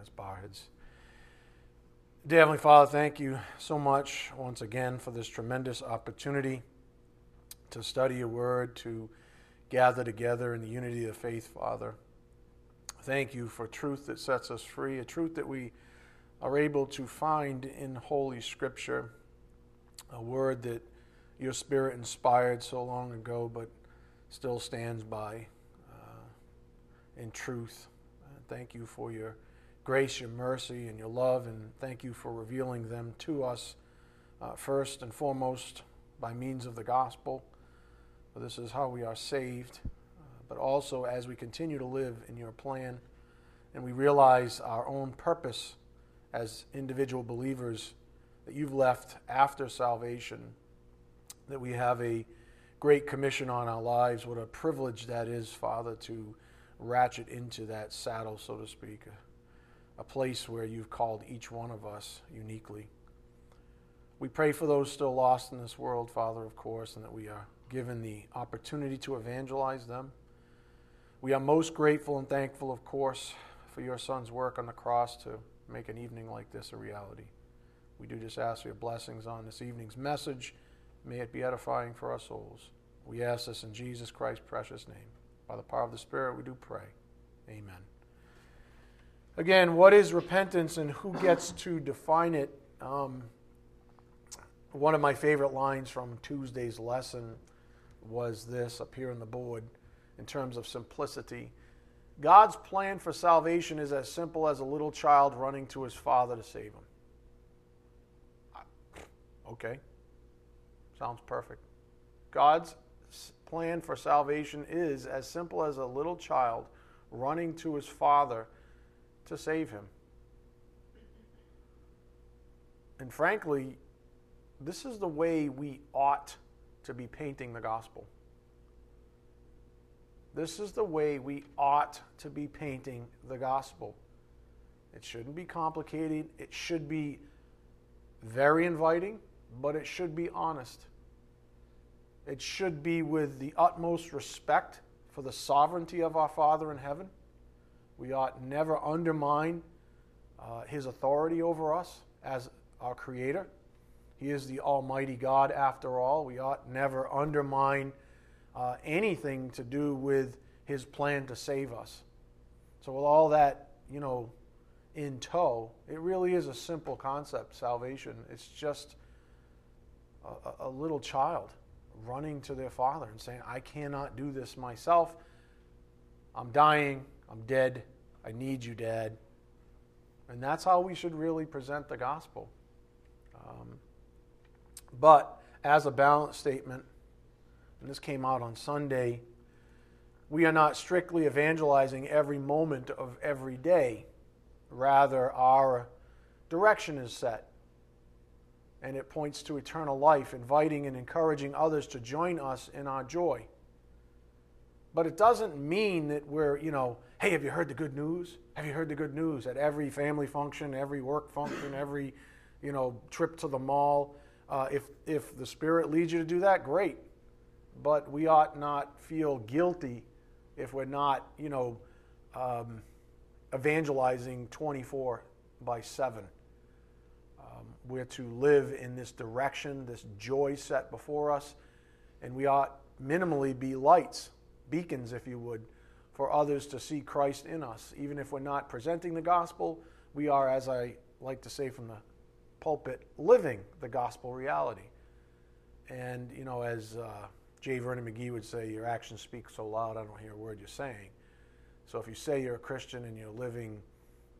as bar heads. Dear Heavenly Father, thank you so much once again for this tremendous opportunity to study your word, to gather together in the unity of faith, Father. Thank you for truth that sets us free, a truth that we are able to find in Holy Scripture, a word that your Spirit inspired so long ago, but still stands by uh, in truth. Thank you for your grace, your mercy, and your love, and thank you for revealing them to us uh, first and foremost by means of the gospel. For this is how we are saved, uh, but also as we continue to live in your plan and we realize our own purpose as individual believers that you've left after salvation, that we have a great commission on our lives. What a privilege that is, Father, to ratchet into that saddle, so to speak, a, place where you've called each one of us uniquely. We pray for those still lost in this world, Father, of course, and that we are given the opportunity to evangelize them. We are most grateful and thankful, of course, for your Son's work on the cross to make an evening like this a reality. We do just ask for your blessings on this evening's message. May it be edifying for our souls. We ask this in Jesus Christ's precious name. By the power of the Spirit, we do pray. Amen. Again, what is repentance and who gets to define it? Um, one of my favorite lines from Tuesday's lesson was this up here on the board in terms of simplicity. God's plan for salvation is as simple as a little child running to his father to save him. Okay. Sounds perfect. God's plan for salvation is as simple as a little child running to his father to save him. And frankly, this is the way we ought to be painting the gospel. This is the way we ought to be painting the gospel. It shouldn't be complicated. It should be very inviting, but it should be honest. It should be with the utmost respect for the sovereignty of our Father in heaven. We ought never undermine uh, his authority over us as our Creator. He is the Almighty God, after all. We ought never undermine uh, anything to do with his plan to save us. So, with all that, you know, in tow, it really is a simple concept salvation. It's just a, a little child running to their father and saying, I cannot do this myself. I'm dying. I'm dead. I need you, Dad. And that's how we should really present the gospel. Um, but as a balance statement, and this came out on Sunday, we are not strictly evangelizing every moment of every day. Rather, our direction is set, and it points to eternal life, inviting and encouraging others to join us in our joy. But it doesn't mean that we're, you know, hey, have you heard the good news? Have you heard the good news at every family function, every work function, every, you know, trip to the mall? Uh, if, if the Spirit leads you to do that, great but we ought not feel guilty if we're not, you know, um, evangelizing 24 by 7. Um, we're to live in this direction, this joy set before us, and we ought minimally be lights, beacons, if you would, for others to see Christ in us. Even if we're not presenting the gospel, we are, as I like to say from the pulpit, living the gospel reality. And, you know, as. Uh, J. Vernon McGee would say, Your actions speak so loud, I don't hear a word you're saying. So if you say you're a Christian and you're living,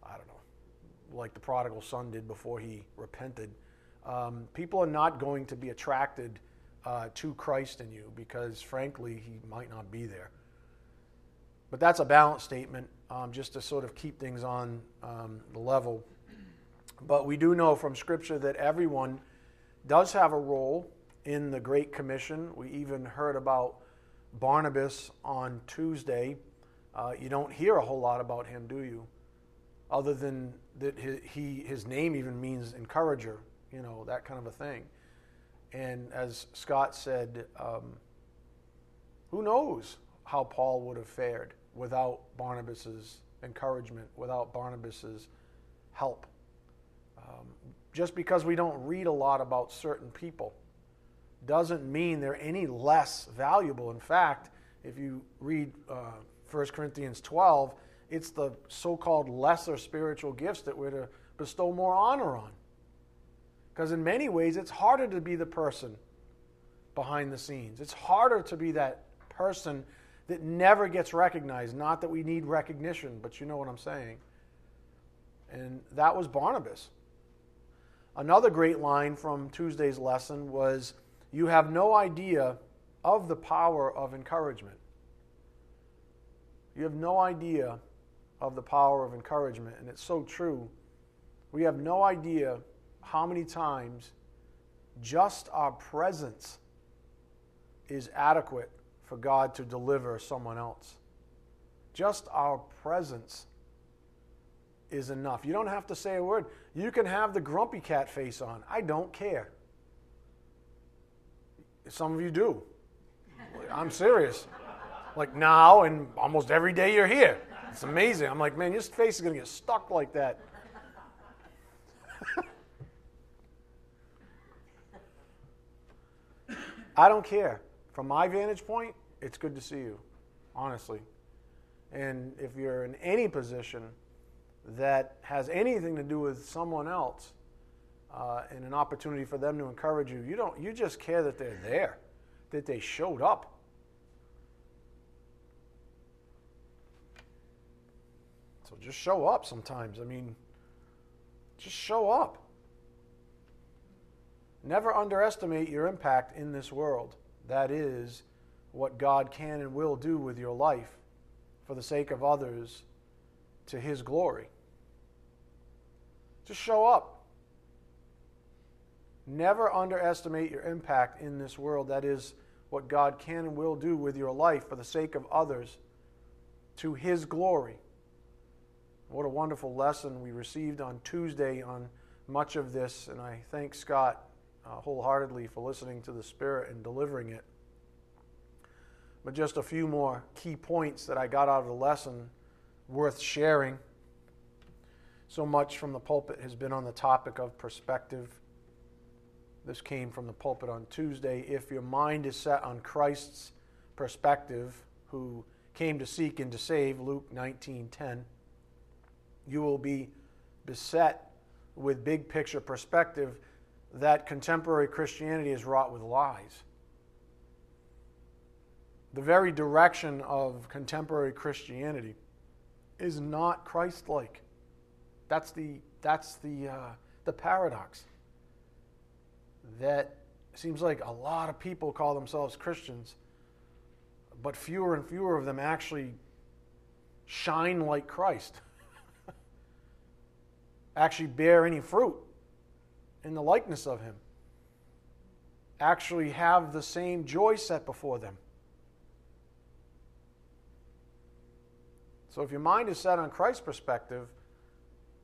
I don't know, like the prodigal son did before he repented, um, people are not going to be attracted uh, to Christ in you because, frankly, he might not be there. But that's a balance statement um, just to sort of keep things on um, the level. But we do know from Scripture that everyone does have a role in the Great Commission. We even heard about Barnabas on Tuesday. Uh, you don't hear a whole lot about him, do you? Other than that, his, he, his name even means encourager, you know, that kind of a thing. And as Scott said, um, who knows how Paul would have fared without Barnabas's encouragement, without Barnabas's help. Um, just because we don't read a lot about certain people doesn't mean they're any less valuable. In fact, if you read uh, 1 Corinthians 12, it's the so called lesser spiritual gifts that we're to bestow more honor on. Because in many ways, it's harder to be the person behind the scenes. It's harder to be that person that never gets recognized. Not that we need recognition, but you know what I'm saying. And that was Barnabas. Another great line from Tuesday's lesson was You have no idea of the power of encouragement. You have no idea of the power of encouragement. And it's so true. We have no idea how many times just our presence is adequate for God to deliver someone else. Just our presence is enough. You don't have to say a word. You can have the grumpy cat face on. I don't care. Some of you do. I'm serious. Like now and almost every day you're here. It's amazing. I'm like, man, your face is going to get stuck like that. I don't care. From my vantage point, it's good to see you, honestly. And if you're in any position that has anything to do with someone else uh, and an opportunity for them to encourage you, you don't. You just care that they're there, that they showed up. So just show up sometimes. I mean, just show up. Never underestimate your impact in this world. That is what God can and will do with your life for the sake of others to His glory. Just show up. Never underestimate your impact in this world. That is what God can and will do with your life for the sake of others to His glory. What a wonderful lesson we received on Tuesday on much of this, and I thank Scott uh, wholeheartedly for listening to the Spirit and delivering it. But just a few more key points that I got out of the lesson worth sharing. So much from the pulpit has been on the topic of perspective. This came from the pulpit on Tuesday. If your mind is set on Christ's perspective, who came to seek and to save, Luke 19:10, you will be beset with big picture perspective that contemporary Christianity is wrought with lies. The very direction of contemporary Christianity is not Christ like. That's the, that's the, uh, the paradox. That seems like a lot of people call themselves Christians, but fewer and fewer of them actually shine like Christ, actually bear any fruit in the likeness of Him, actually have the same joy set before them. So if your mind is set on Christ's perspective,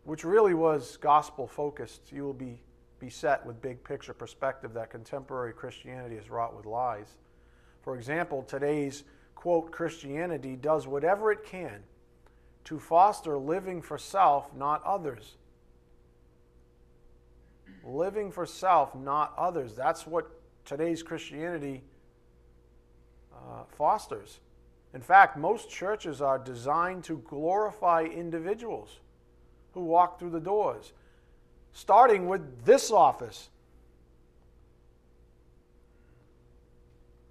which really was gospel focused, you will be, be set with big picture perspective that contemporary Christianity is wrought with lies. For example, today's quote Christianity does whatever it can to foster living for self, not others living for self, not others. That's what today's Christianity uh, fosters. In fact, most churches are designed to glorify individuals who walk through the doors, starting with this office.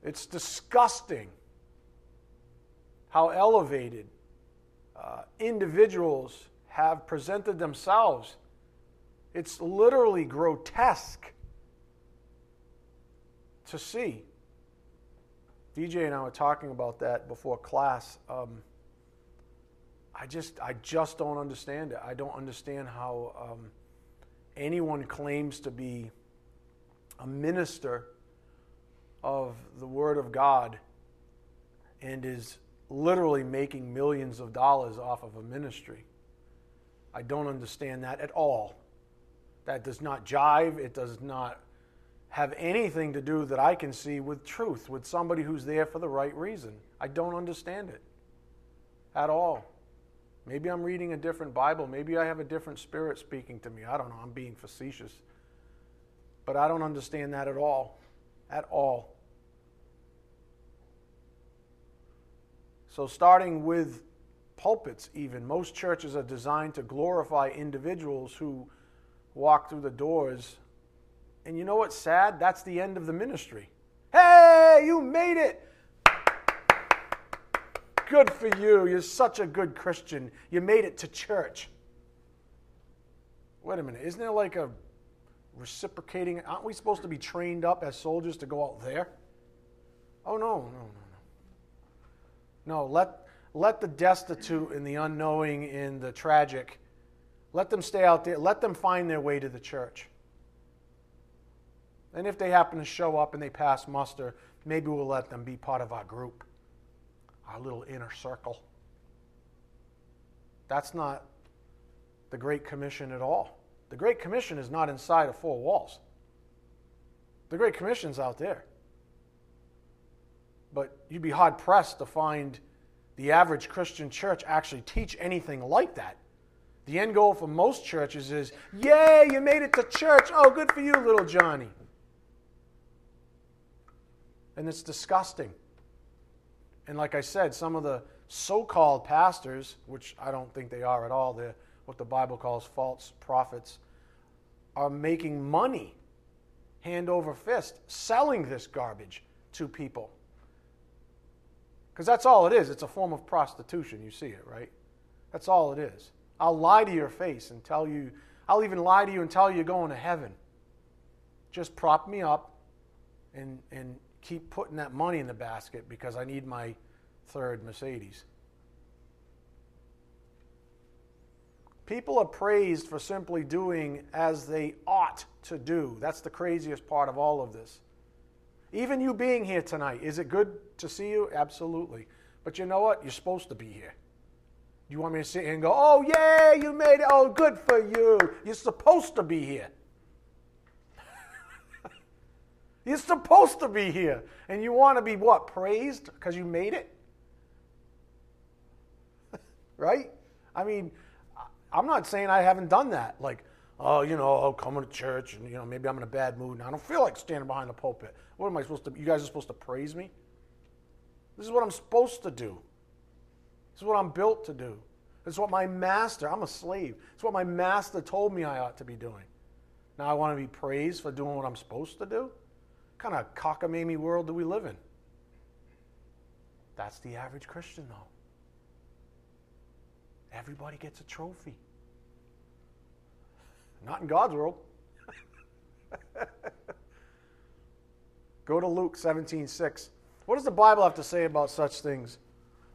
It's disgusting how elevated uh, individuals have presented themselves it's literally grotesque to see. DJ and I were talking about that before class. Um, I just, I just don't understand it. I don't understand how um, anyone claims to be a minister of the Word of God and is literally making millions of dollars off of a ministry. I don't understand that at all. That does not jive. It does not have anything to do that I can see with truth, with somebody who's there for the right reason. I don't understand it at all. Maybe I'm reading a different Bible. Maybe I have a different spirit speaking to me. I don't know. I'm being facetious. But I don't understand that at all. At all. So, starting with pulpits, even, most churches are designed to glorify individuals who walk through the doors. And you know what's sad? That's the end of the ministry. Hey, you made it! Good for you. You're such a good Christian. You made it to church. Wait a minute. Isn't there like a reciprocating? Aren't we supposed to be trained up as soldiers to go out there? Oh, no, no, no, no. No, let, let the destitute and the unknowing and the tragic, let them stay out there. Let them find their way to the church. And if they happen to show up and they pass muster, maybe we'll let them be part of our group our little inner circle. That's not the Great Commission at all. The Great Commission is not inside of four walls. The Great Commission's out there. But you'd be hard pressed to find the average Christian church actually teach anything like that. The end goal for most churches is, Yay, you made it to church. Oh, good for you, little Johnny. And it's disgusting. And like I said, some of the so called pastors, which I don't think they are at all, they're what the Bible calls false prophets, are making money hand over fist selling this garbage to people. Because that's all it is. It's a form of prostitution. You see it, right? That's all it is. I'll lie to your face and tell you, I'll even lie to you and tell you you're going to heaven. Just prop me up and, and keep putting that money in the basket because I need my third Mercedes. People are praised for simply doing as they ought to do. That's the craziest part of all of this. Even you being here tonight, is it good to see you? Absolutely. But you know what? You're supposed to be here. You want me to sit here and go, oh, yeah, you made it. Oh, good for you. You're supposed to be here. You're supposed to be here. And you want to be what? Praised because you made it? right? I mean, I'm not saying I haven't done that. Like, oh, you know, I'll come to church and, you know, maybe I'm in a bad mood and I don't feel like standing behind the pulpit. What am I supposed to, you guys are supposed to praise me? This is what I'm supposed to do. This is what I'm built to do. This is what my master, I'm a slave. It's what my master told me I ought to be doing. Now I want to be praised for doing what I'm supposed to do? What kind of cockamamie world do we live in? That's the average Christian, though. Everybody gets a trophy. Not in God's world. Go to Luke 17 6. What does the Bible have to say about such things?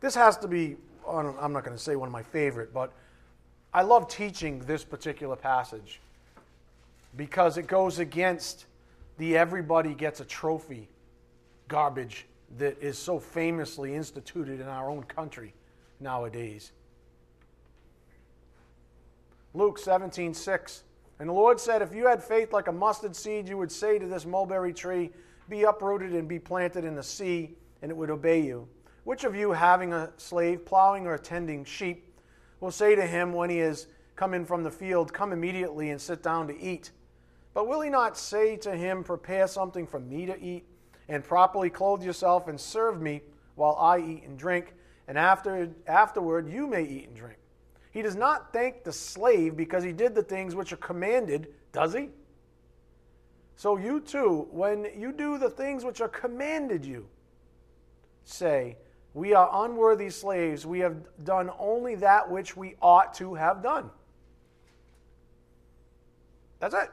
This has to be, I'm not going to say one of my favorite, but I love teaching this particular passage because it goes against the everybody gets a trophy garbage that is so famously instituted in our own country nowadays. Luke 17, 6. And the Lord said, If you had faith like a mustard seed, you would say to this mulberry tree, Be uprooted and be planted in the sea, and it would obey you. Which of you, having a slave plowing or tending sheep, will say to him when he is come in from the field, Come immediately and sit down to eat? But will he not say to him, Prepare something for me to eat, and properly clothe yourself, and serve me while I eat and drink, and after, afterward you may eat and drink? He does not thank the slave because he did the things which are commanded, does he? So you too, when you do the things which are commanded you, say, We are unworthy slaves. We have done only that which we ought to have done. That's it.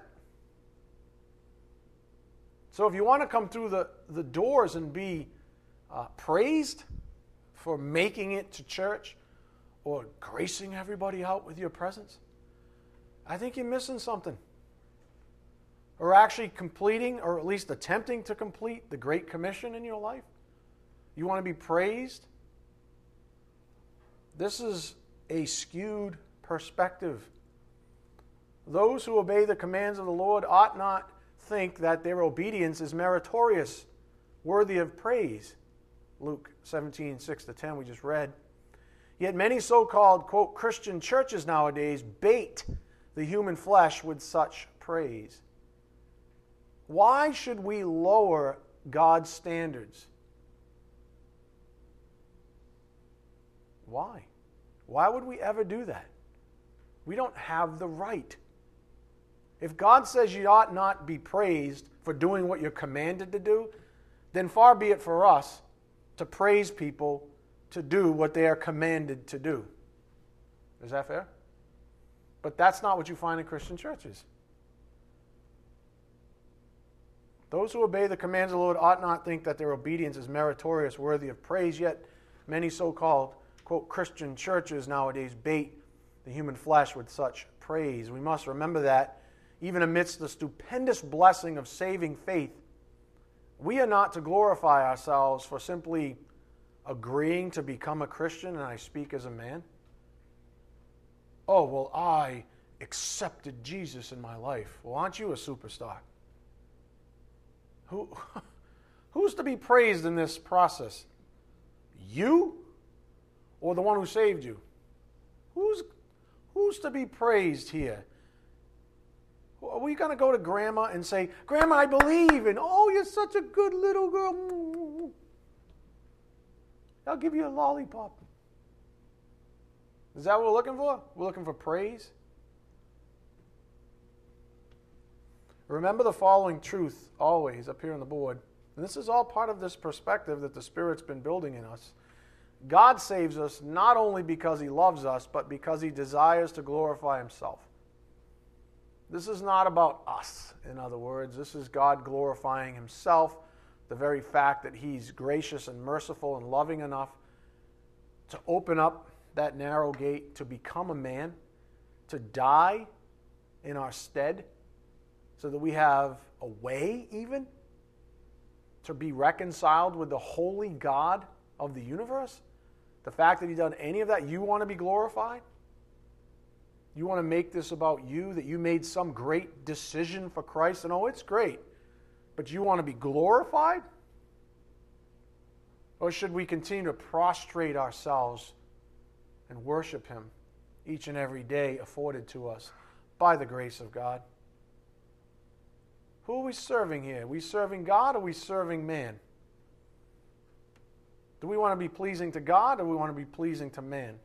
So if you want to come through the, the doors and be uh, praised for making it to church or gracing everybody out with your presence, I think you're missing something. Or actually completing, or at least attempting to complete, the Great Commission in your life. You want to be praised? This is a skewed perspective. Those who obey the commands of the Lord ought not think that their obedience is meritorious, worthy of praise. Luke 17, 6 to 10, we just read. Yet many so called, quote, Christian churches nowadays bait the human flesh with such praise. Why should we lower God's standards? Why? Why would we ever do that? We don't have the right. If God says you ought not be praised for doing what you're commanded to do, then far be it for us to praise people to do what they are commanded to do. Is that fair? But that's not what you find in Christian churches. Those who obey the commands of the Lord ought not think that their obedience is meritorious, worthy of praise, yet many so called, quote, Christian churches nowadays bait the human flesh with such praise. We must remember that even amidst the stupendous blessing of saving faith, we are not to glorify ourselves for simply agreeing to become a Christian, and I speak as a man. Oh, well, I accepted Jesus in my life. Well, aren't you a superstar? Who, who's to be praised in this process? You or the one who saved you? Who's, who's to be praised here? Are we going to go to grandma and say, Grandma, I believe, and oh, you're such a good little girl. I'll give you a lollipop. Is that what we're looking for? We're looking for praise? Remember the following truth always up here on the board. And this is all part of this perspective that the Spirit's been building in us. God saves us not only because He loves us, but because He desires to glorify Himself. This is not about us, in other words. This is God glorifying Himself, the very fact that He's gracious and merciful and loving enough to open up that narrow gate, to become a man, to die in our stead, so that we have a way, even, to be reconciled with the holy God of the universe. The fact that He's done any of that, you want to be glorified? You want to make this about you, that you made some great decision for Christ, and oh, it's great, but you want to be glorified? Or should we continue to prostrate ourselves and worship Him each and every day afforded to us by the grace of God? Who are we serving here? Are we serving God or are we serving man? Do we want to be pleasing to God or do we want to be pleasing to man?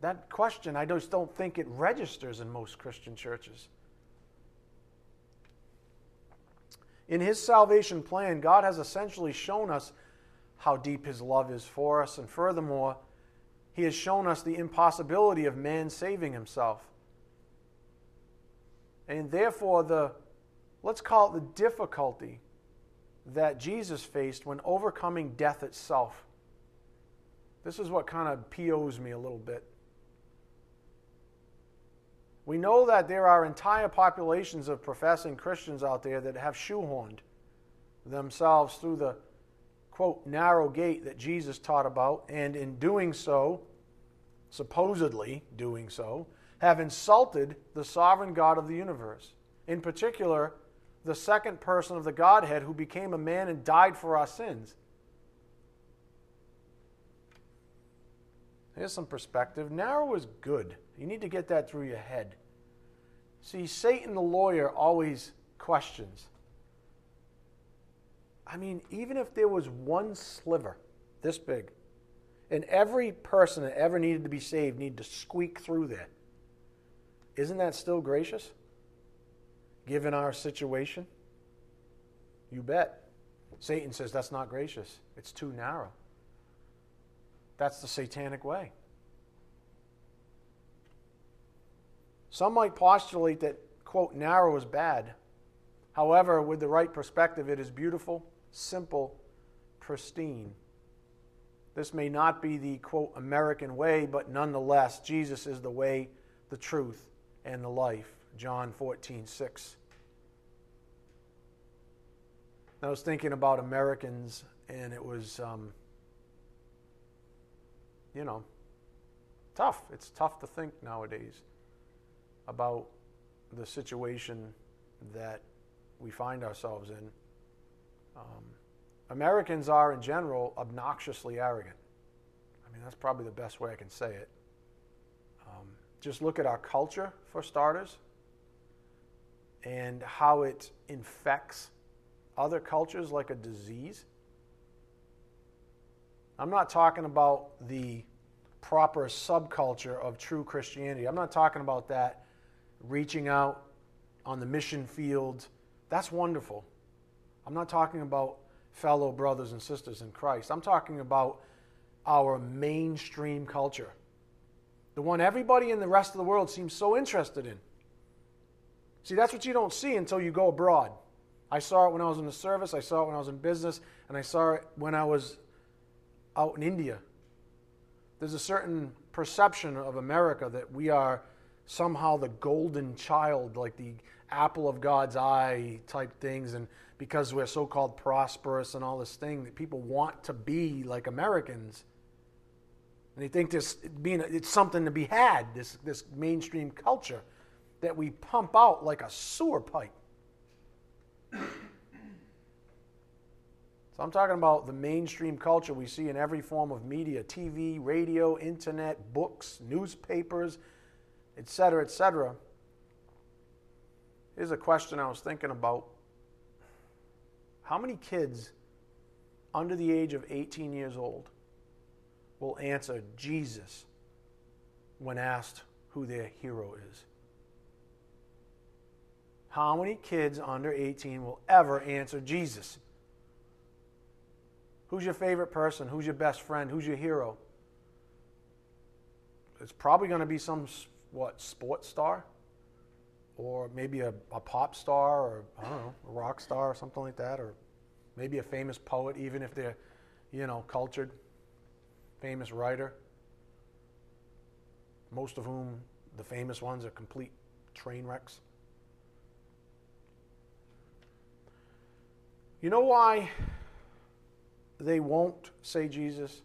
That question, I just don't think it registers in most Christian churches. In His salvation plan, God has essentially shown us how deep His love is for us, and furthermore, He has shown us the impossibility of man saving himself. And therefore, the let's call it the difficulty that Jesus faced when overcoming death itself. This is what kind of POs me a little bit. We know that there are entire populations of professing Christians out there that have shoehorned themselves through the quote narrow gate that Jesus taught about, and in doing so, supposedly doing so, have insulted the sovereign God of the universe. In particular, the second person of the Godhead who became a man and died for our sins. Here's some perspective. Narrow is good. You need to get that through your head. See, Satan the lawyer always questions. I mean, even if there was one sliver this big, and every person that ever needed to be saved needed to squeak through there, isn't that still gracious? Given our situation? You bet. Satan says that's not gracious, it's too narrow. That's the satanic way. Some might postulate that, quote, narrow is bad. However, with the right perspective, it is beautiful, simple, pristine. This may not be the, quote, American way, but nonetheless, Jesus is the way, the truth, and the life. John 14, 6. I was thinking about Americans, and it was, um, you know, tough. It's tough to think nowadays about the situation that we find ourselves in. Um, Americans are, in general, obnoxiously arrogant. I mean, that's probably the best way I can say it. Um, just look at our culture, for starters, and how it infects other cultures like a disease. I'm not talking about the proper subculture of true Christianity. I'm not talking about that reaching out on the mission field. That's wonderful. I'm not talking about fellow brothers and sisters in Christ. I'm talking about our mainstream culture, the one everybody in the rest of the world seems so interested in. See, that's what you don't see until you go abroad. I saw it when I was in the service, I saw it when I was in business, and I saw it when I was out in India. There's a certain perception of America that we are somehow the golden child, like the apple of God's eye type things, and because we're so called prosperous and all this thing, that people want to be like Americans. And they think this being it's something to be had, this, this mainstream culture that we pump out like a sewer pipe. So I'm talking about the mainstream culture we see in every form of media TV, radio, internet, books, newspapers, etc., etc. Here's a question I was thinking about. How many kids under the age of 18 years old will answer Jesus when asked who their hero is? How many kids under 18 will ever answer Jesus? Who's your favorite person? Who's your best friend? Who's your hero? It's probably going to be some, what, sports star? Or maybe a, a pop star or, I don't know, a rock star or something like that. Or maybe a famous poet, even if they're, you know, cultured. Famous writer. Most of whom, the famous ones, are complete train wrecks. You know why they won't say Jesus.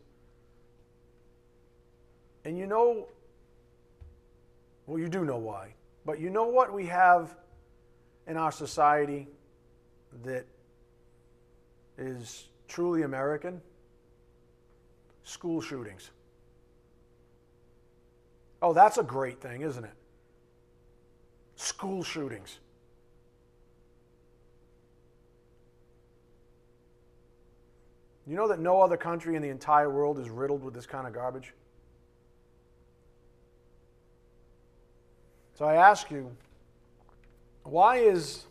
And you know, well, you do know why, but you know what we have in our society that is truly American? School shootings. Oh, that's a great thing, isn't it? School shootings. You know that no other country in the entire world is riddled with this kind of garbage? So I ask you, why is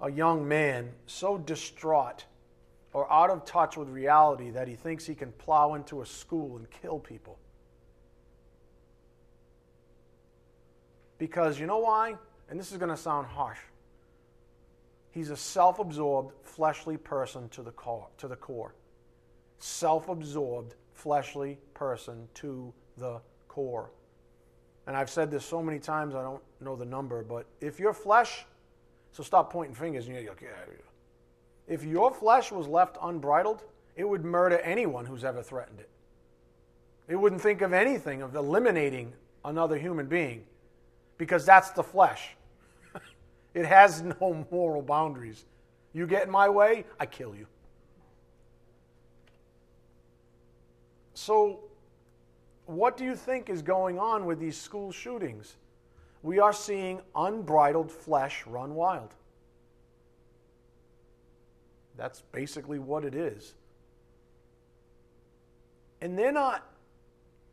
a young man so distraught or out of touch with reality that he thinks he can plow into a school and kill people? Because you know why? And this is going to sound harsh. He's a self absorbed, fleshly person to the core. To the core. Self absorbed, fleshly person to the core. And I've said this so many times, I don't know the number, but if your flesh, so stop pointing fingers and you're like, yeah, if your flesh was left unbridled, it would murder anyone who's ever threatened it. It wouldn't think of anything of eliminating another human being because that's the flesh. It has no moral boundaries. You get in my way, I kill you. So, what do you think is going on with these school shootings? We are seeing unbridled flesh run wild. That's basically what it is. And they're not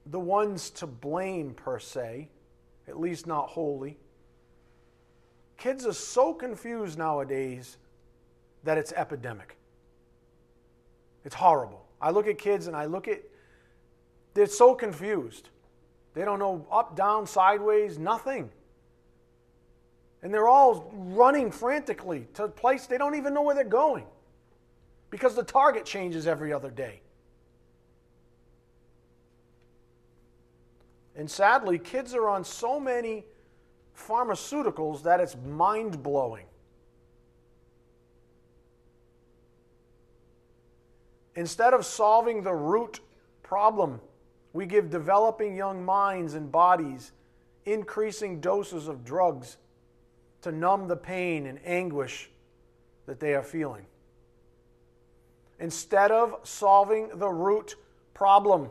the ones to blame per se, at least not wholly. Kids are so confused nowadays that it's epidemic. It's horrible. I look at kids and I look at, they're so confused. They don't know up, down, sideways, nothing. And they're all running frantically to a place they don't even know where they're going because the target changes every other day. And sadly, kids are on so many pharmaceuticals that it's mind blowing. Instead of solving the root problem, we give developing young minds and bodies increasing doses of drugs to numb the pain and anguish that they are feeling. instead of solving the root problem,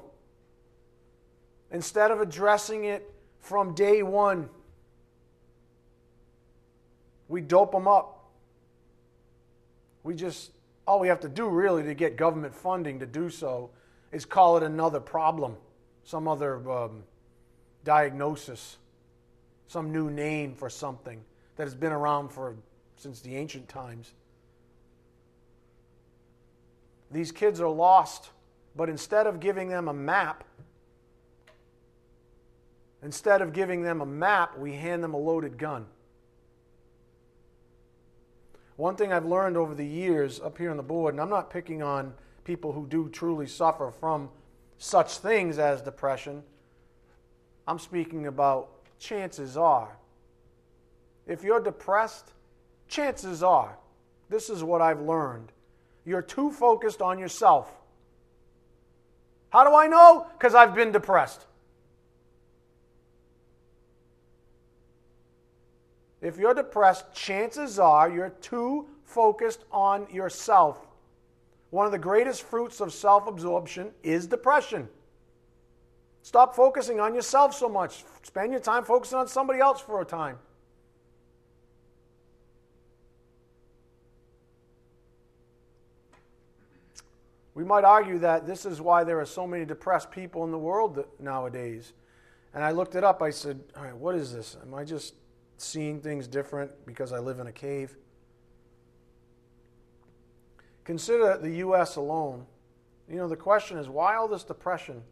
instead of addressing it from day one. We dope them up. We just, all we have to do really to get government funding to do so is call it another problem, some other um, diagnosis, some new name for something that has been around for since the ancient times. These kids are lost, but instead of giving them a map, instead of giving them a map, we hand them a loaded gun. One thing I've learned over the years up here on the board, and I'm not picking on people who do truly suffer from such things as depression, I'm speaking about chances are. If you're depressed, chances are, this is what I've learned, you're too focused on yourself. How do I know? Because I've been depressed. If you're depressed, chances are you're too focused on yourself. One of the greatest fruits of self absorption is depression. Stop focusing on yourself so much. Spend your time focusing on somebody else for a time. We might argue that this is why there are so many depressed people in the world nowadays. And I looked it up. I said, All right, what is this? Am I just seeing things different because I live in a cave. Consider the U.S. alone. You know, the question is why all this depression?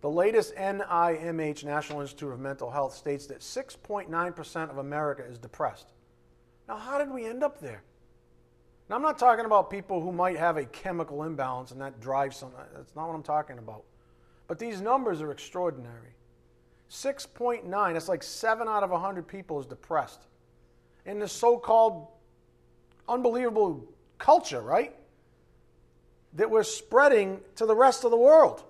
The latest NIMH, National Institute of Mental Health, states that 6.9% of America is depressed. Now, how did we end up there? Now, I'm not talking about people who might have a chemical imbalance and that drives some. That's not what I'm talking about. But these numbers are extraordinary. 6.9, that's like 7 out of 100 people is depressed. In the so called unbelievable culture, right? That we're spreading to the rest of the world.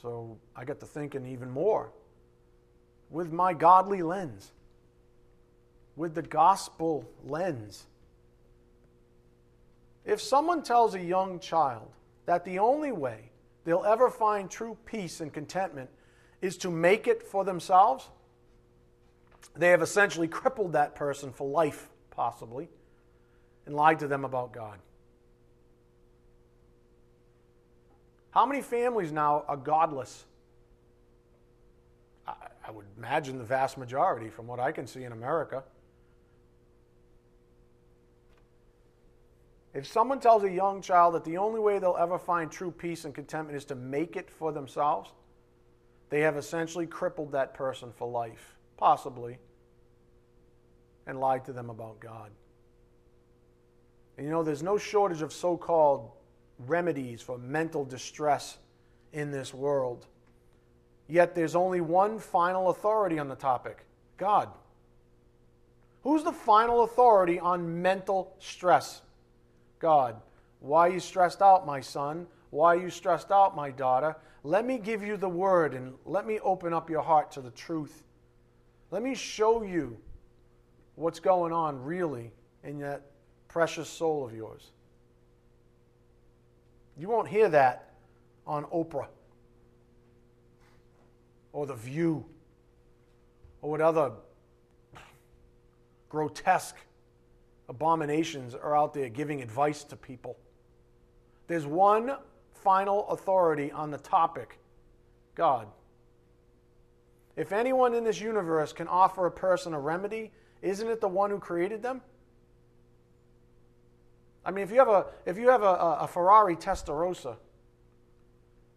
So I get to thinking even more with my godly lens, with the gospel lens. If someone tells a young child that the only way they'll ever find true peace and contentment is to make it for themselves, they have essentially crippled that person for life, possibly, and lied to them about God. How many families now are godless? I would imagine the vast majority, from what I can see in America. If someone tells a young child that the only way they'll ever find true peace and contentment is to make it for themselves, they have essentially crippled that person for life, possibly, and lied to them about God. And you know, there's no shortage of so called remedies for mental distress in this world. Yet there's only one final authority on the topic God. Who's the final authority on mental stress? God. Why are you stressed out, my son? Why are you stressed out, my daughter? Let me give you the word and let me open up your heart to the truth. Let me show you what's going on really in that precious soul of yours. You won't hear that on Oprah or The View or what other grotesque abominations are out there giving advice to people. There's one final authority on the topic God. If anyone in this universe can offer a person a remedy, isn't it the one who created them? I mean, if you have a, if you have a, a Ferrari Testarossa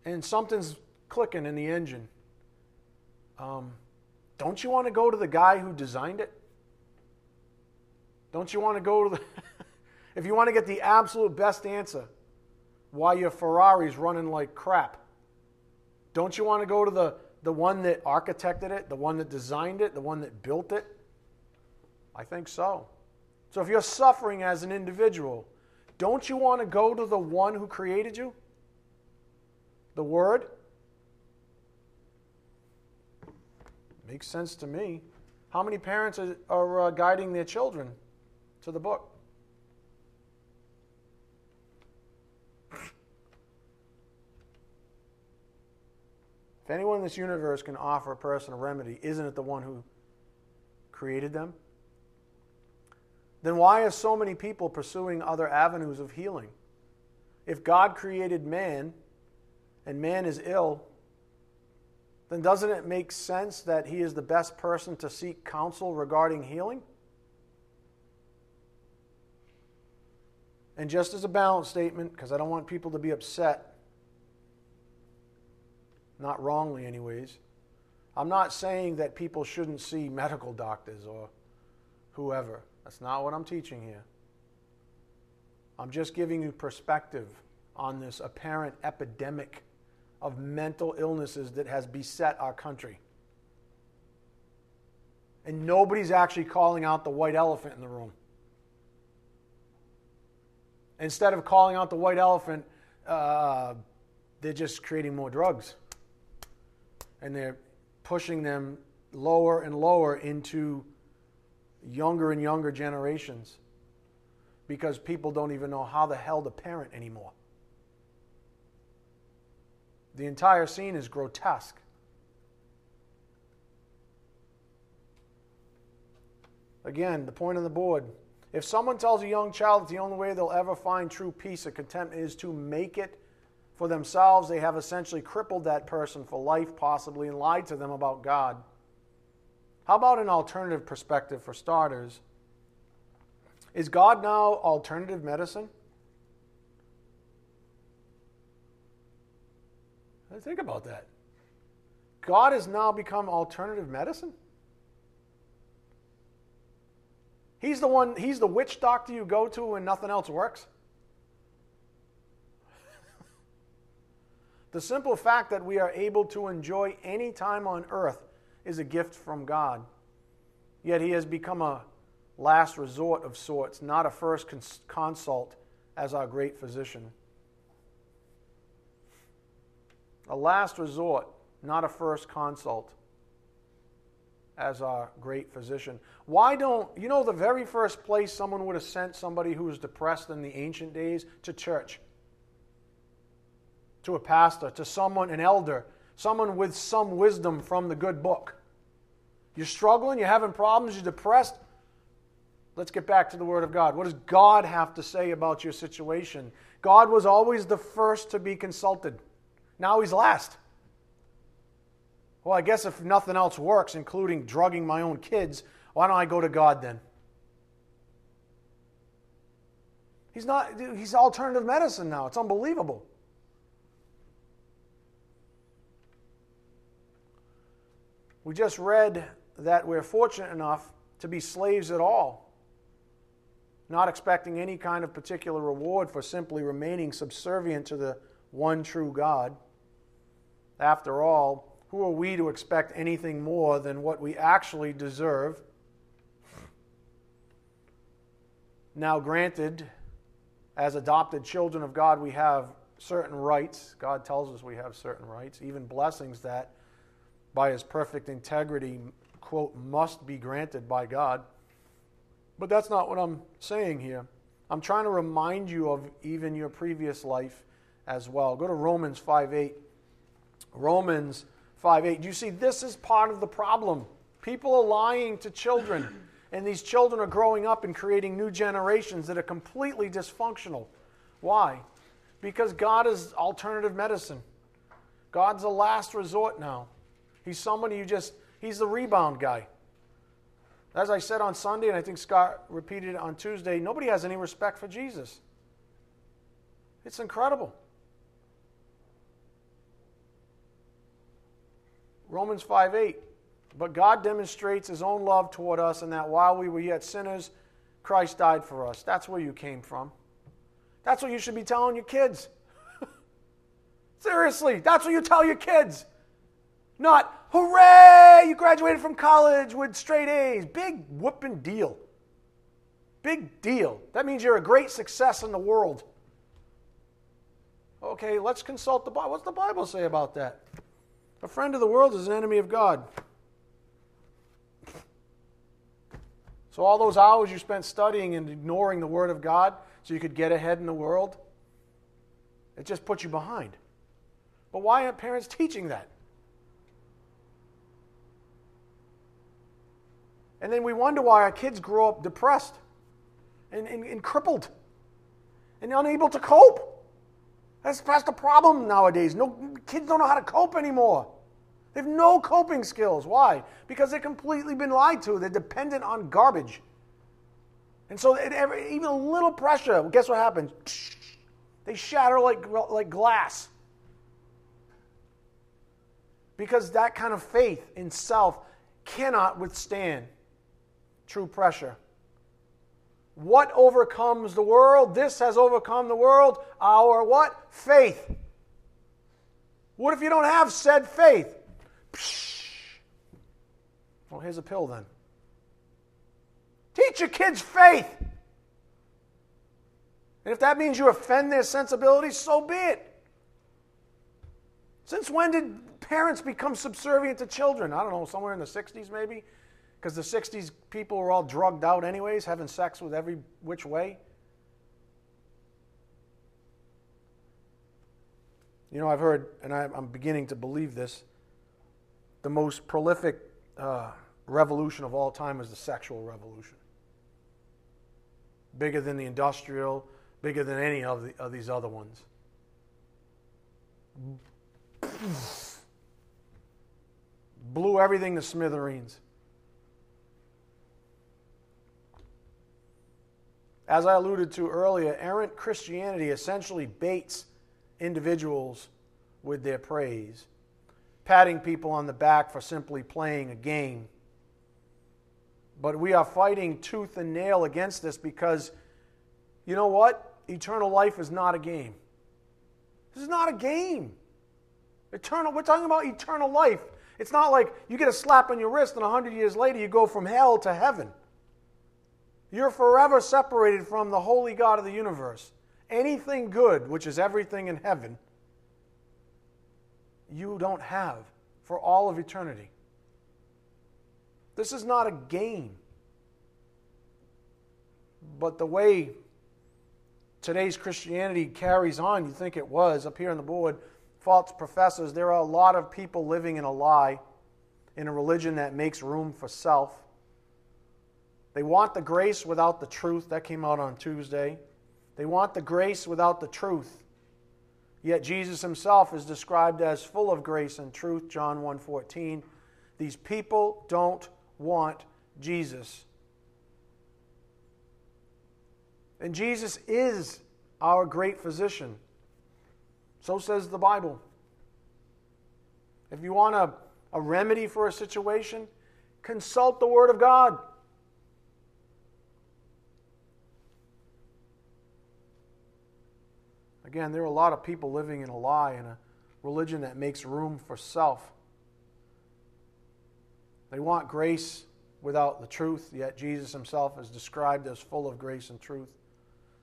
and something's clicking in the engine, um, don't you want to go to the guy who designed it? Don't you want to go to the. if you want to get the absolute best answer, why your Ferrari's running like crap, don't you want to go to the, the one that architected it, the one that designed it, the one that built it? I think so. So if you're suffering as an individual, don't you want to go to the one who created you? The Word? Makes sense to me. How many parents are, are uh, guiding their children to the book? If anyone in this universe can offer a person a remedy, isn't it the one who created them? Then why are so many people pursuing other avenues of healing? If God created man and man is ill, then doesn't it make sense that he is the best person to seek counsel regarding healing? And just as a balance statement, because I don't want people to be upset, not wrongly, anyways, I'm not saying that people shouldn't see medical doctors or whoever. That's not what I'm teaching here. I'm just giving you perspective on this apparent epidemic of mental illnesses that has beset our country. And nobody's actually calling out the white elephant in the room. Instead of calling out the white elephant, uh, they're just creating more drugs. And they're pushing them lower and lower into younger and younger generations because people don't even know how the hell to parent anymore. The entire scene is grotesque. Again, the point on the board. If someone tells a young child that the only way they'll ever find true peace or contentment is to make it for themselves, they have essentially crippled that person for life, possibly, and lied to them about God. How about an alternative perspective for starters? Is God now alternative medicine? Think about that. God has now become alternative medicine? He's the one, he's the witch doctor you go to when nothing else works. the simple fact that we are able to enjoy any time on earth is a gift from God. Yet he has become a last resort of sorts, not a first cons- consult as our great physician a last resort, not a first consult as our great physician. Why don't, you know, the very first place someone would have sent somebody who was depressed in the ancient days? To church, to a pastor, to someone, an elder, someone with some wisdom from the good book. You're struggling, you're having problems, you're depressed. Let's get back to the Word of God. What does God have to say about your situation? God was always the first to be consulted. Now he's last. Well, I guess if nothing else works, including drugging my own kids, why don't I go to God then? He's not, he's alternative medicine now. It's unbelievable. We just read that we're fortunate enough to be slaves at all, not expecting any kind of particular reward for simply remaining subservient to the one true God. After all, who are we to expect anything more than what we actually deserve? Now, granted, as adopted children of God, we have certain rights. God tells us we have certain rights, even blessings that, by His perfect integrity, quote, must be granted by God. But that's not what I'm saying here. I'm trying to remind you of even your previous life as well. Go to Romans 5 8. Romans 5 8. You see, this is part of the problem. People are lying to children, and these children are growing up and creating new generations that are completely dysfunctional. Why? Because God is alternative medicine. God's a last resort now. He's somebody you just, he's the rebound guy. As I said on Sunday, and I think Scott repeated it on Tuesday, nobody has any respect for Jesus. It's incredible. Romans 5 8. But God demonstrates his own love toward us in that while we were yet sinners, Christ died for us. That's where you came from. That's what you should be telling your kids. Seriously, that's what you tell your kids. Not, hooray, you graduated from college with straight A's. Big whooping deal. Big deal. That means you're a great success in the world. Okay, let's consult the Bible. What's the Bible say about that? A friend of the world is an enemy of God. So, all those hours you spent studying and ignoring the Word of God so you could get ahead in the world, it just puts you behind. But why aren't parents teaching that? And then we wonder why our kids grow up depressed and, and, and crippled and unable to cope. That's, the problem nowadays. No, kids don't know how to cope anymore. They have no coping skills. Why? Because they've completely been lied to. They're dependent on garbage. And so, even a little pressure, guess what happens? They shatter like, like glass. Because that kind of faith in self cannot withstand true pressure. What overcomes the world? This has overcome the world. Our what? Faith. What if you don't have said faith? Well, here's a pill then. Teach your kids faith. And if that means you offend their sensibilities, so be it. Since when did parents become subservient to children? I don't know, somewhere in the 60s maybe? Because the 60s people were all drugged out, anyways, having sex with every which way. You know, I've heard, and I'm beginning to believe this, the most prolific uh, revolution of all time is the sexual revolution. Bigger than the industrial, bigger than any of, the, of these other ones. Blew everything to smithereens. As I alluded to earlier, errant Christianity essentially baits individuals with their praise, patting people on the back for simply playing a game. But we are fighting tooth and nail against this because, you know what? Eternal life is not a game. This is not a game. Eternal, we're talking about eternal life. It's not like you get a slap on your wrist and 100 years later you go from hell to heaven. You're forever separated from the holy God of the universe. Anything good, which is everything in heaven, you don't have for all of eternity. This is not a game. But the way today's Christianity carries on, you think it was, up here on the board, false professors, there are a lot of people living in a lie, in a religion that makes room for self. They want the grace without the truth. That came out on Tuesday. They want the grace without the truth. Yet Jesus himself is described as full of grace and truth, John 1:14. These people don't want Jesus. And Jesus is our great physician. So says the Bible. If you want a, a remedy for a situation, consult the Word of God. Again, there are a lot of people living in a lie and a religion that makes room for self. They want grace without the truth, yet Jesus himself is described as full of grace and truth.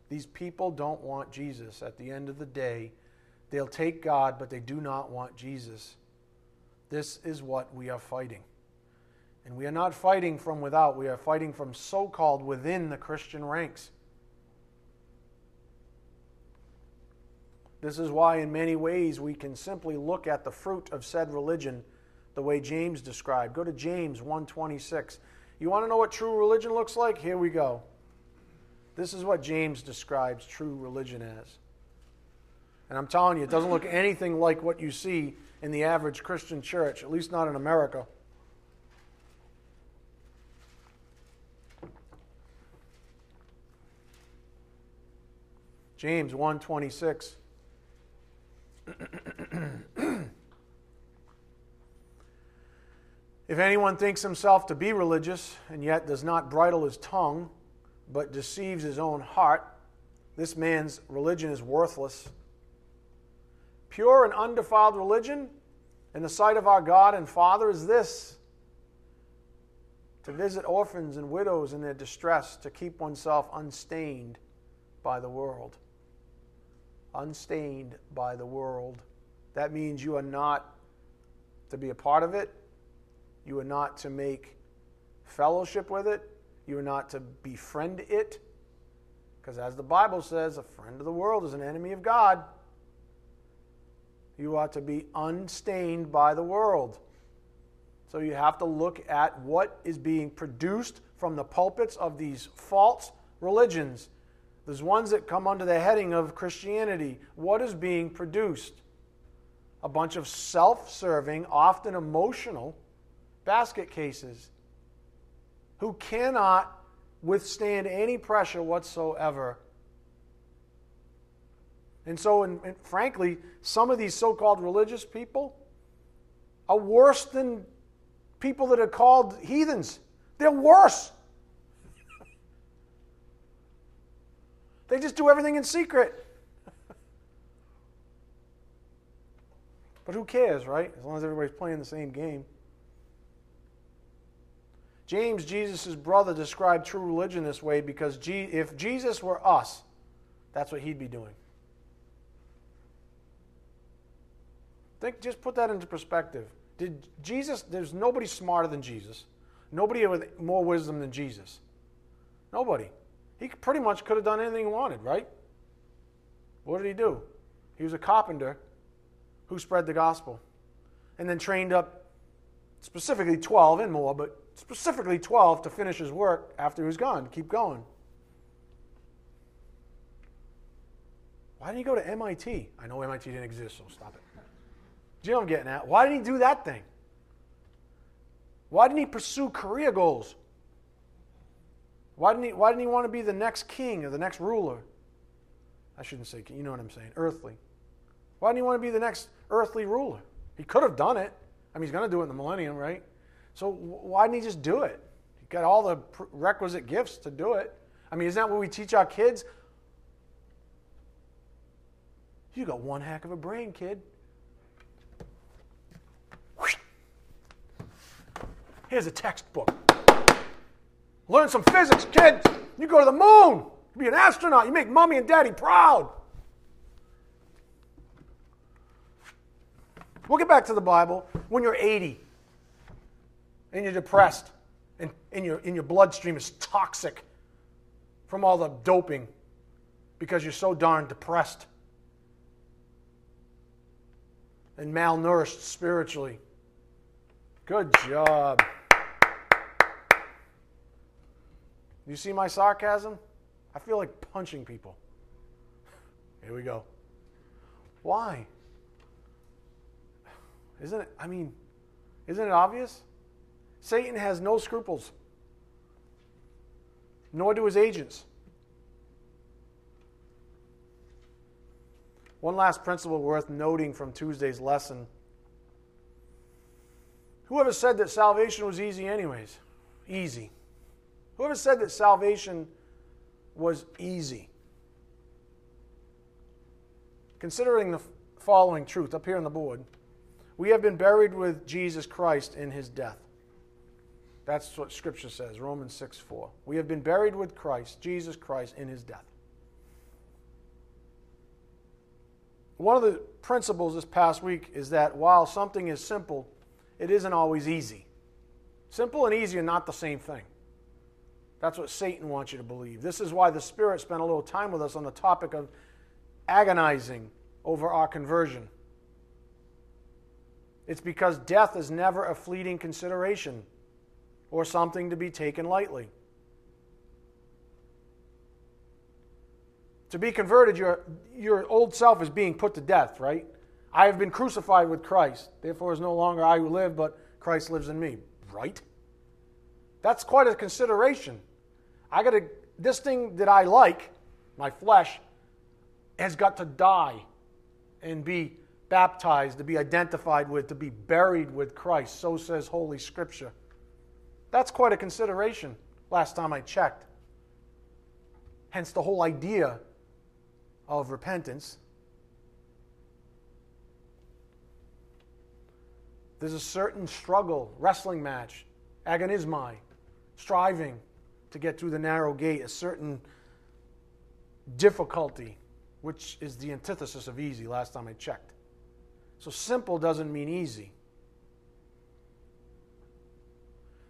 These people don't want Jesus. At the end of the day, they'll take God, but they do not want Jesus. This is what we are fighting. And we are not fighting from without, we are fighting from so called within the Christian ranks. This is why, in many ways, we can simply look at the fruit of said religion the way James described. Go to James 126. You want to know what true religion looks like? Here we go. This is what James describes true religion as. And I'm telling you, it doesn't look anything like what you see in the average Christian church, at least not in America. James 126. If anyone thinks himself to be religious and yet does not bridle his tongue, but deceives his own heart, this man's religion is worthless. Pure and undefiled religion in the sight of our God and Father is this to visit orphans and widows in their distress, to keep oneself unstained by the world unstained by the world. That means you are not to be a part of it, you are not to make fellowship with it, You are not to befriend it. Because as the Bible says, a friend of the world is an enemy of God. You ought to be unstained by the world. So you have to look at what is being produced from the pulpits of these false religions. There's ones that come under the heading of Christianity. What is being produced? A bunch of self serving, often emotional basket cases who cannot withstand any pressure whatsoever. And so, and, and frankly, some of these so called religious people are worse than people that are called heathens. They're worse. They just do everything in secret. but who cares, right? As long as everybody's playing the same game. James, Jesus' brother, described true religion this way because if Jesus were us, that's what he'd be doing. Think, just put that into perspective. Did Jesus, there's nobody smarter than Jesus, nobody with more wisdom than Jesus. Nobody. He pretty much could have done anything he wanted, right? What did he do? He was a carpenter who spread the gospel and then trained up specifically 12 and more, but specifically 12 to finish his work after he was gone, keep going. Why didn't he go to MIT? I know MIT didn't exist, so stop it. Do you know what I'm getting at? Why didn't he do that thing? Why didn't he pursue career goals? Why didn't he, why didn't he want to be the next king or the next ruler? I shouldn't say king, you know what I'm saying, earthly. Why didn't he want to be the next earthly ruler? He could have done it. I mean, he's going to do it in the millennium, right? So why didn't he just do it? He got all the requisite gifts to do it. I mean, isn't that what we teach our kids? You got one heck of a brain, kid. Here's a textbook. Learn some physics, kid. You go to the moon. You be an astronaut. You make mommy and daddy proud. We'll get back to the Bible. When you're 80 and you're depressed and, and, your, and your bloodstream is toxic from all the doping because you're so darn depressed and malnourished spiritually. Good job. You see my sarcasm? I feel like punching people. Here we go. Why? Isn't it? I mean, isn't it obvious? Satan has no scruples, nor do his agents. One last principle worth noting from Tuesday's lesson. Whoever said that salvation was easy, anyways? Easy. Whoever said that salvation was easy? Considering the following truth up here on the board. We have been buried with Jesus Christ in his death. That's what Scripture says, Romans 6 4. We have been buried with Christ, Jesus Christ, in his death. One of the principles this past week is that while something is simple, it isn't always easy. Simple and easy are not the same thing. That's what Satan wants you to believe. This is why the Spirit spent a little time with us on the topic of agonizing over our conversion. It's because death is never a fleeting consideration or something to be taken lightly. To be converted, your, your old self is being put to death, right? I have been crucified with Christ. Therefore, it's no longer I who live, but Christ lives in me. Right? That's quite a consideration. I got to, this thing that I like, my flesh, has got to die and be baptized, to be identified with, to be buried with Christ. So says Holy Scripture. That's quite a consideration last time I checked. Hence the whole idea of repentance. There's a certain struggle, wrestling match, agonizomai, striving to get through the narrow gate, a certain difficulty, which is the antithesis of easy last time I checked. So simple doesn't mean easy.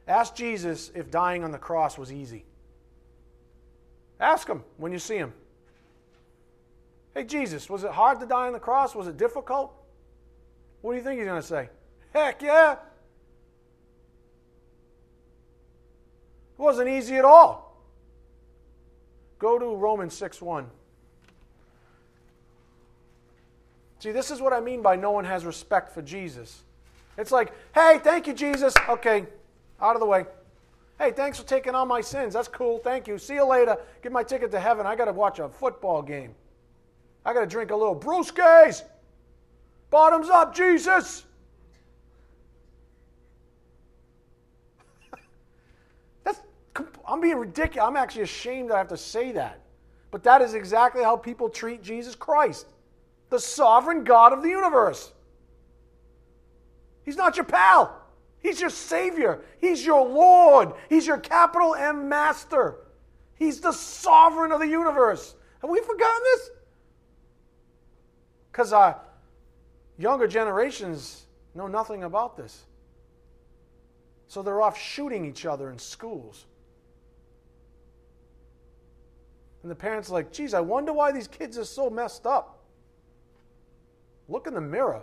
Ask Jesus if dying on the cross was easy. Ask him when you see him. Hey, Jesus, was it hard to die on the cross? Was it difficult? What do you think he's going to say? Heck yeah. It wasn't easy at all. Go to Romans 6 1. See, this is what I mean by no one has respect for Jesus. It's like, hey, thank you, Jesus. Okay, out of the way. Hey, thanks for taking on my sins. That's cool. Thank you. See you later. Get my ticket to heaven. I got to watch a football game. I got to drink a little brewskis. Bottoms up, Jesus. That's I'm being ridiculous. I'm actually ashamed that I have to say that. But that is exactly how people treat Jesus Christ, the sovereign God of the universe. He's not your pal. He's your Savior. He's your Lord. He's your capital M Master. He's the sovereign of the universe. Have we forgotten this? Because our younger generations know nothing about this. So they're off shooting each other in schools. And the parents are like, geez, I wonder why these kids are so messed up. Look in the mirror.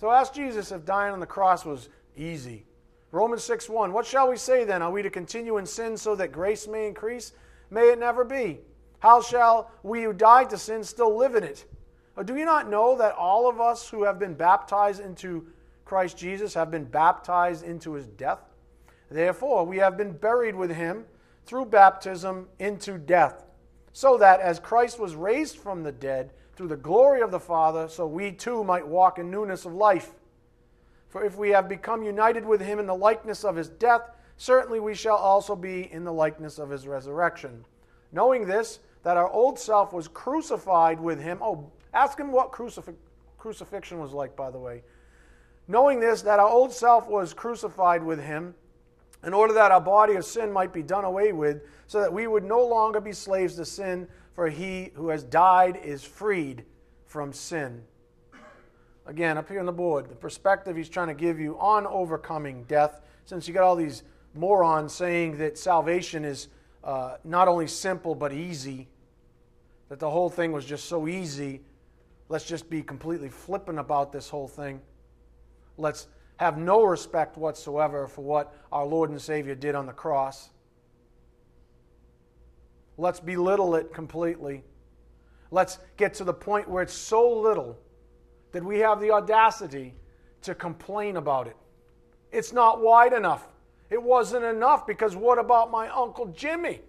So ask Jesus if dying on the cross was easy. Romans 6 1. What shall we say then? Are we to continue in sin so that grace may increase? May it never be. How shall we who died to sin still live in it? Or do you not know that all of us who have been baptized into Christ Jesus have been baptized into his death? Therefore, we have been buried with him through baptism into death, so that as Christ was raised from the dead, through the glory of the Father, so we too might walk in newness of life. For if we have become united with him in the likeness of his death, certainly we shall also be in the likeness of his resurrection. Knowing this, that our old self was crucified with him. Oh, ask him what crucif- crucifixion was like, by the way. Knowing this, that our old self was crucified with him, in order that our body of sin might be done away with, so that we would no longer be slaves to sin for he who has died is freed from sin. Again, up here on the board, the perspective he's trying to give you on overcoming death, since you got all these morons saying that salvation is uh, not only simple but easy, that the whole thing was just so easy. Let's just be completely flippant about this whole thing. Let's have no respect whatsoever for what our Lord and Savior did on the cross. Let's belittle it completely. Let's get to the point where it's so little that we have the audacity to complain about it. It's not wide enough. It wasn't enough because what about my Uncle Jimmy?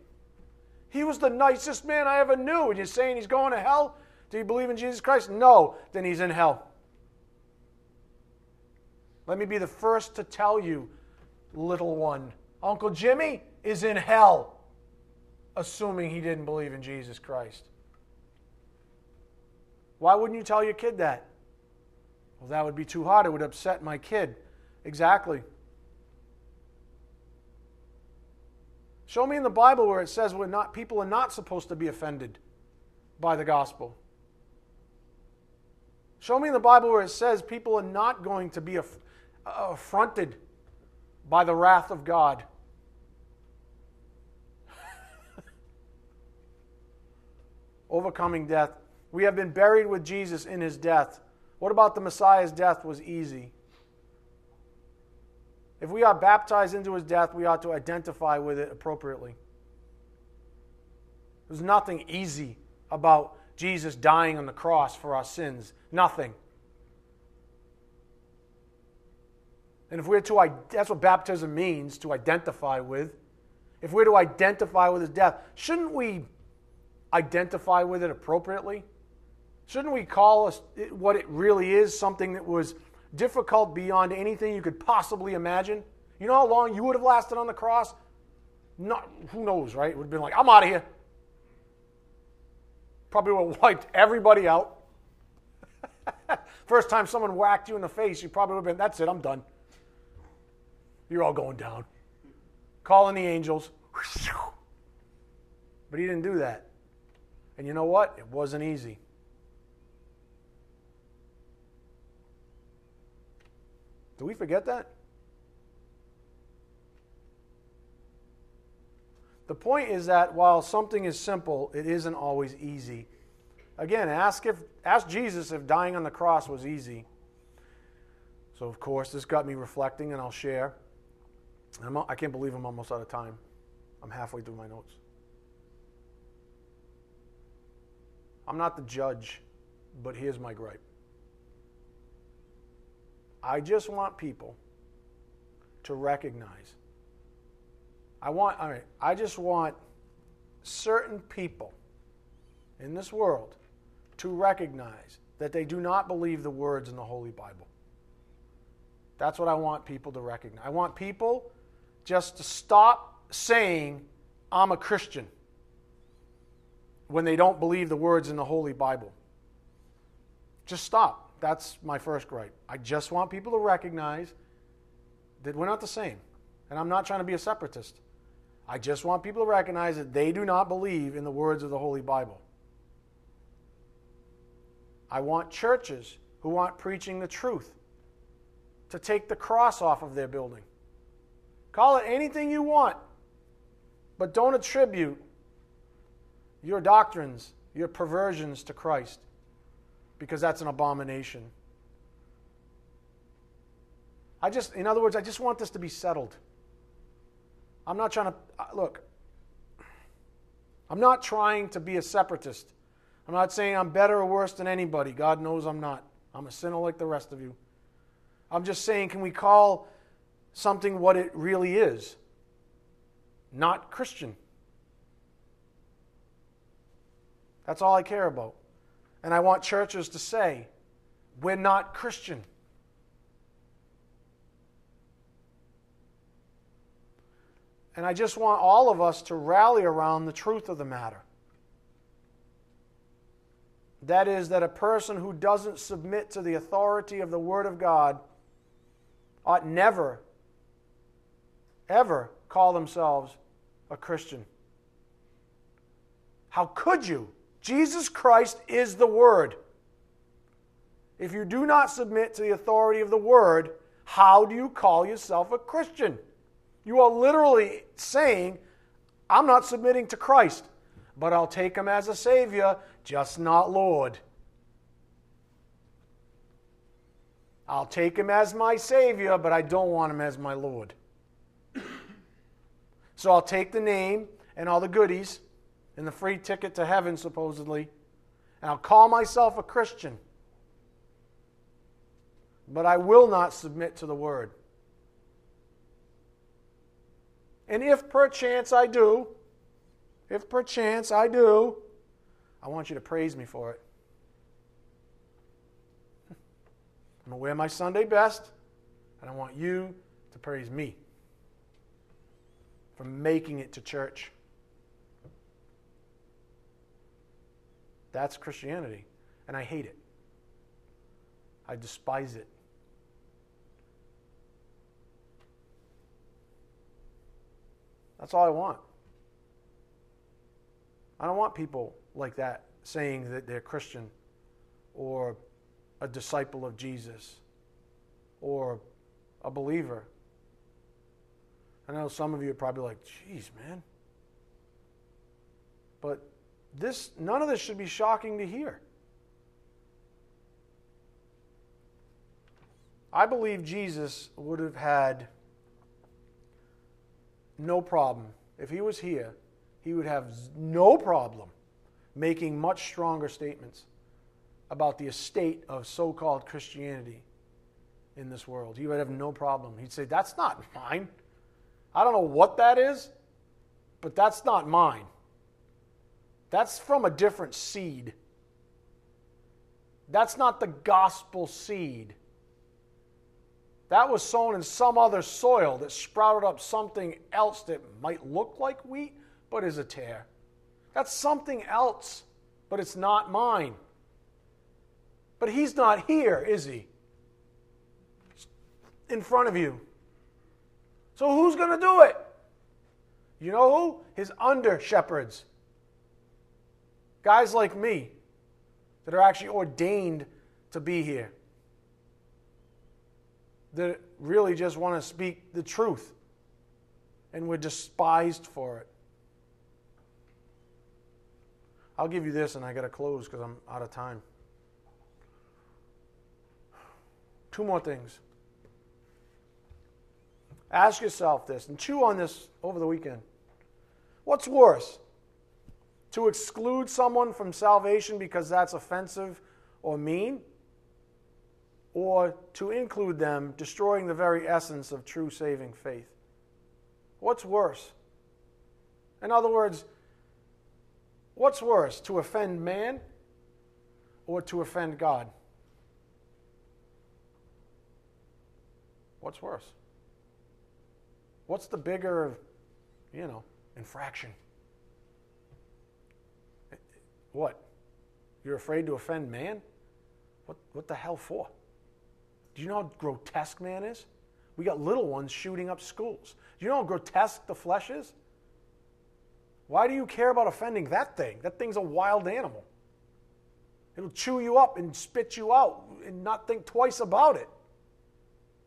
He was the nicest man I ever knew. And you're saying he's going to hell? Do you believe in Jesus Christ? No, then he's in hell. Let me be the first to tell you, little one, Uncle Jimmy is in hell assuming he didn't believe in Jesus Christ. Why wouldn't you tell your kid that? Well, that would be too hard. It would upset my kid. Exactly. Show me in the Bible where it says we're not, people are not supposed to be offended by the gospel. Show me in the Bible where it says people are not going to be affronted by the wrath of God. overcoming death. We have been buried with Jesus in his death. What about the Messiah's death was easy? If we are baptized into his death, we ought to identify with it appropriately. There's nothing easy about Jesus dying on the cross for our sins. Nothing. And if we're to, that's what baptism means, to identify with. If we're to identify with his death, shouldn't we identify with it appropriately? Shouldn't we call us what it really is something that was difficult beyond anything you could possibly imagine? You know how long you would have lasted on the cross? Not, who knows, right? It would have been like, I'm out of here. Probably would have wiped everybody out. First time someone whacked you in the face, you probably would have been, that's it, I'm done. You're all going down. Calling the angels. But he didn't do that. And you know what? It wasn't easy. Do we forget that? The point is that while something is simple, it isn't always easy. Again, ask if ask Jesus if dying on the cross was easy. So of course, this got me reflecting, and I'll share. I'm, I can't believe I'm almost out of time. I'm halfway through my notes. I'm not the judge, but here's my gripe. I just want people to recognize. I want, all right, I just want certain people in this world to recognize that they do not believe the words in the Holy Bible. That's what I want people to recognize. I want people just to stop saying, I'm a Christian, when they don't believe the words in the Holy Bible. Just stop. That's my first gripe. I just want people to recognize that we're not the same. And I'm not trying to be a separatist. I just want people to recognize that they do not believe in the words of the Holy Bible. I want churches who aren't preaching the truth to take the cross off of their building. Call it anything you want, but don't attribute your doctrines, your perversions to Christ, because that's an abomination. I just, in other words, I just want this to be settled. I'm not trying to, uh, look, I'm not trying to be a separatist. I'm not saying I'm better or worse than anybody. God knows I'm not. I'm a sinner like the rest of you. I'm just saying, can we call something what it really is? Not Christian. That's all I care about. And I want churches to say, we're not Christian. And I just want all of us to rally around the truth of the matter. That is, that a person who doesn't submit to the authority of the Word of God ought never, ever call themselves a Christian. How could you? Jesus Christ is the Word. If you do not submit to the authority of the Word, how do you call yourself a Christian? You are literally saying, I'm not submitting to Christ, but I'll take him as a Savior, just not Lord. I'll take him as my Savior, but I don't want him as my Lord. So I'll take the name and all the goodies and the free ticket to heaven, supposedly, and I'll call myself a Christian. But I will not submit to the Word. And if perchance I do, if perchance I do, I want you to praise me for it. I'm going to wear my Sunday best, and I want you to praise me for making it to church. That's Christianity, and I hate it. I despise it. That's all I want. I don't want people like that saying that they're Christian or a disciple of Jesus or a believer. I know some of you are probably like, geez, man. But this none of this should be shocking to hear. I believe Jesus would have had no problem. If he was here, he would have no problem making much stronger statements about the estate of so called Christianity in this world. He would have no problem. He'd say, That's not mine. I don't know what that is, but that's not mine. That's from a different seed. That's not the gospel seed. That was sown in some other soil that sprouted up something else that might look like wheat, but is a tare. That's something else, but it's not mine. But he's not here, is he? in front of you. So who's going to do it? You know who? His under shepherds. Guys like me that are actually ordained to be here. that really just want to speak the truth, and we're despised for it. I'll give you this, and I got to close because I'm out of time. Two more things. Ask yourself this and chew on this over the weekend. What's worse? To exclude someone from salvation because that's offensive or mean? Or to include them, destroying the very essence of true saving faith? What's worse? In other words, what's worse, to offend man or to offend God? What's worse? What's the bigger, you know, infraction? What? You're afraid to offend man? What, what the hell for? Do you know how grotesque man is? We got little ones shooting up schools. Do you know how grotesque the flesh is? Why do you care about offending that thing? That thing's a wild animal. It'll chew you up and spit you out and not think twice about it.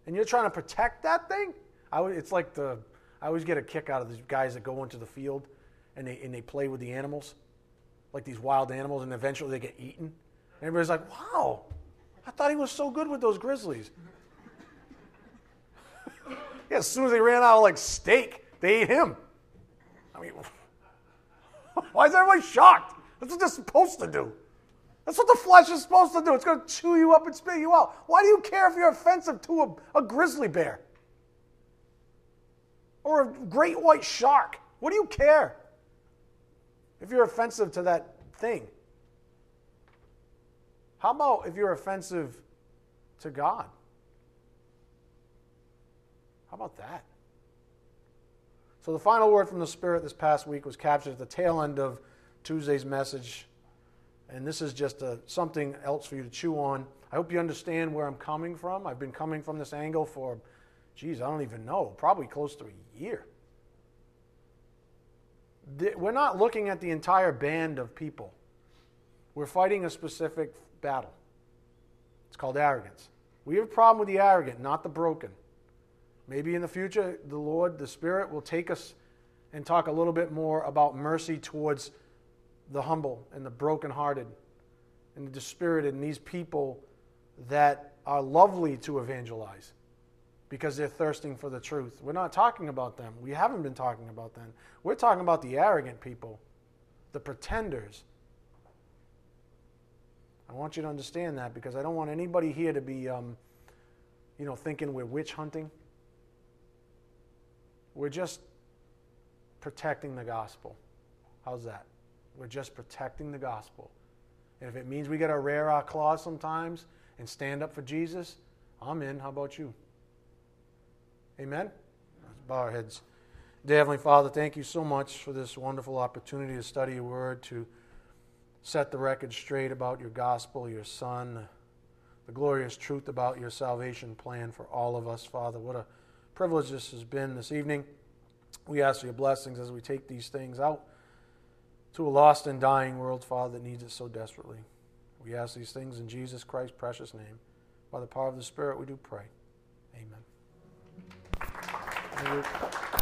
And you're trying to protect that thing? I, it's like the I always get a kick out of these guys that go into the field and they and they play with the animals, like these wild animals, and eventually they get eaten. And everybody's like, "Wow, I thought he was so good with those grizzlies." yeah, as soon as they ran out of like steak, they ate him. I mean, why is everybody shocked? That's what they're supposed to do. That's what the flesh is supposed to do. It's going to chew you up and spit you out. Why do you care if you're offensive to a, a grizzly bear? Or a great white shark. What do you care if you're offensive to that thing? How about if you're offensive to God? How about that? So, the final word from the Spirit this past week was captured at the tail end of Tuesday's message. And this is just a, something else for you to chew on. I hope you understand where I'm coming from. I've been coming from this angle for geez, I don't even know, probably close to a year. We're not looking at the entire band of people. We're fighting a specific battle. It's called arrogance. We have a problem with the arrogant, not the broken. Maybe in the future, the Lord, the Spirit, will take us and talk a little bit more about mercy towards the humble and the brokenhearted and the dispirited and these people that are lovely to evangelize because they're thirsting for the truth. We're not talking about them. We haven't been talking about them. We're talking about the arrogant people, the pretenders. I want you to understand that because I don't want anybody here to be, um, you know, thinking we're witch hunting. We're just protecting the gospel. How's that? We're just protecting the gospel. And if it means we got to rear our claws sometimes and stand up for Jesus, I'm in. How about you? Amen? Let's bow our heads. Dear Heavenly Father, thank you so much for this wonderful opportunity to study your word, to set the record straight about your gospel, your Son, the glorious truth about your salvation plan for all of us, Father. What a privilege this has been this evening. We ask for your blessings as we take these things out to a lost and dying world, Father, that needs it so desperately. We ask these things in Jesus Christ's precious name. By the power of the Spirit, we do pray. Amen. 谢谢。